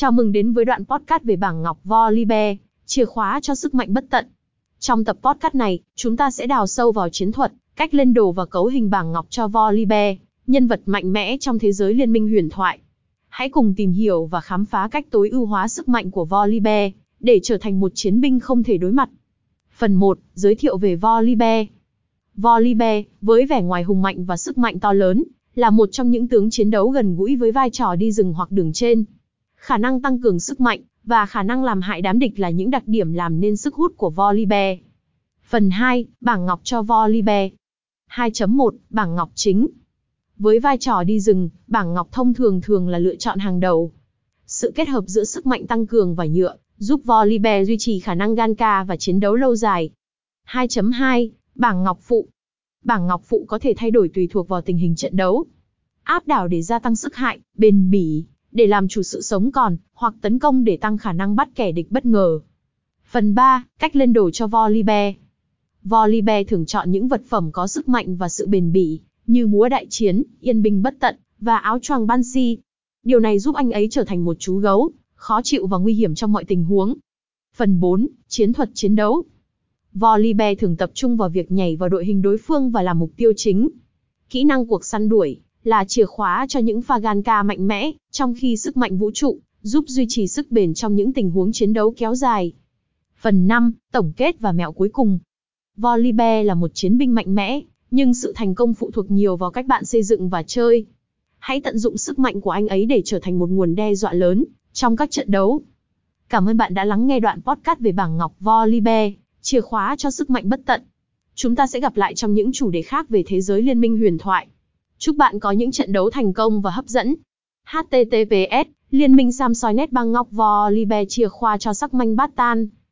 Chào mừng đến với đoạn podcast về bảng ngọc Volibear, chìa khóa cho sức mạnh bất tận. Trong tập podcast này, chúng ta sẽ đào sâu vào chiến thuật, cách lên đồ và cấu hình bảng ngọc cho Volibear, nhân vật mạnh mẽ trong thế giới liên minh huyền thoại. Hãy cùng tìm hiểu và khám phá cách tối ưu hóa sức mạnh của Volibear, để trở thành một chiến binh không thể đối mặt. Phần 1, giới thiệu về Volibear. Volibear, với vẻ ngoài hùng mạnh và sức mạnh to lớn, là một trong những tướng chiến đấu gần gũi với vai trò đi rừng hoặc đường trên. Khả năng tăng cường sức mạnh, và khả năng làm hại đám địch là những đặc điểm làm nên sức hút của Volibear. Phần 2, bảng ngọc cho Volibear. 2.1, bảng ngọc chính. Với vai trò đi rừng, bảng ngọc thông thường thường là lựa chọn hàng đầu. Sự kết hợp giữa sức mạnh tăng cường và nhựa, giúp Volibear duy trì khả năng ganka và chiến đấu lâu dài. 2.2, bảng ngọc phụ. Bảng ngọc phụ có thể thay đổi tùy thuộc vào tình hình trận đấu. Áp đảo để gia tăng sức hại, bền bỉ, để làm chủ sự sống còn, hoặc tấn công để tăng khả năng bắt kẻ địch bất ngờ. Phần 3, cách lên đồ cho Volibear. Volibear thường chọn những vật phẩm có sức mạnh và sự bền bỉ, như búa đại chiến, yên binh bất tận, và áo choàng Banshee. Điều này giúp anh ấy trở thành một chú gấu, khó chịu và nguy hiểm trong mọi tình huống. Phần 4, chiến thuật chiến đấu. Volibear thường tập trung vào việc nhảy vào đội hình đối phương và làm mục tiêu chính. Kỹ năng cuộc săn đuổi là chìa khóa cho những pha ganka mạnh mẽ, trong khi sức mạnh vũ trụ giúp duy trì sức bền trong những tình huống chiến đấu kéo dài. Phần 5, tổng kết và mẹo cuối cùng. Volibear là một chiến binh mạnh mẽ, nhưng sự thành công phụ thuộc nhiều vào cách bạn xây dựng và chơi. Hãy tận dụng sức mạnh của anh ấy để trở thành một nguồn đe dọa lớn trong các trận đấu. Cảm ơn bạn đã lắng nghe đoạn podcast về bảng ngọc Volibear, chìa khóa cho sức mạnh bất tận. Chúng ta sẽ gặp lại trong những chủ đề khác về thế giới liên minh huyền thoại. Chúc bạn có những trận đấu thành công và hấp dẫn. HTTPS, Liên minh Samsoi Net băng ngọc Volibear chìa khoa cho sắc manh bát tan.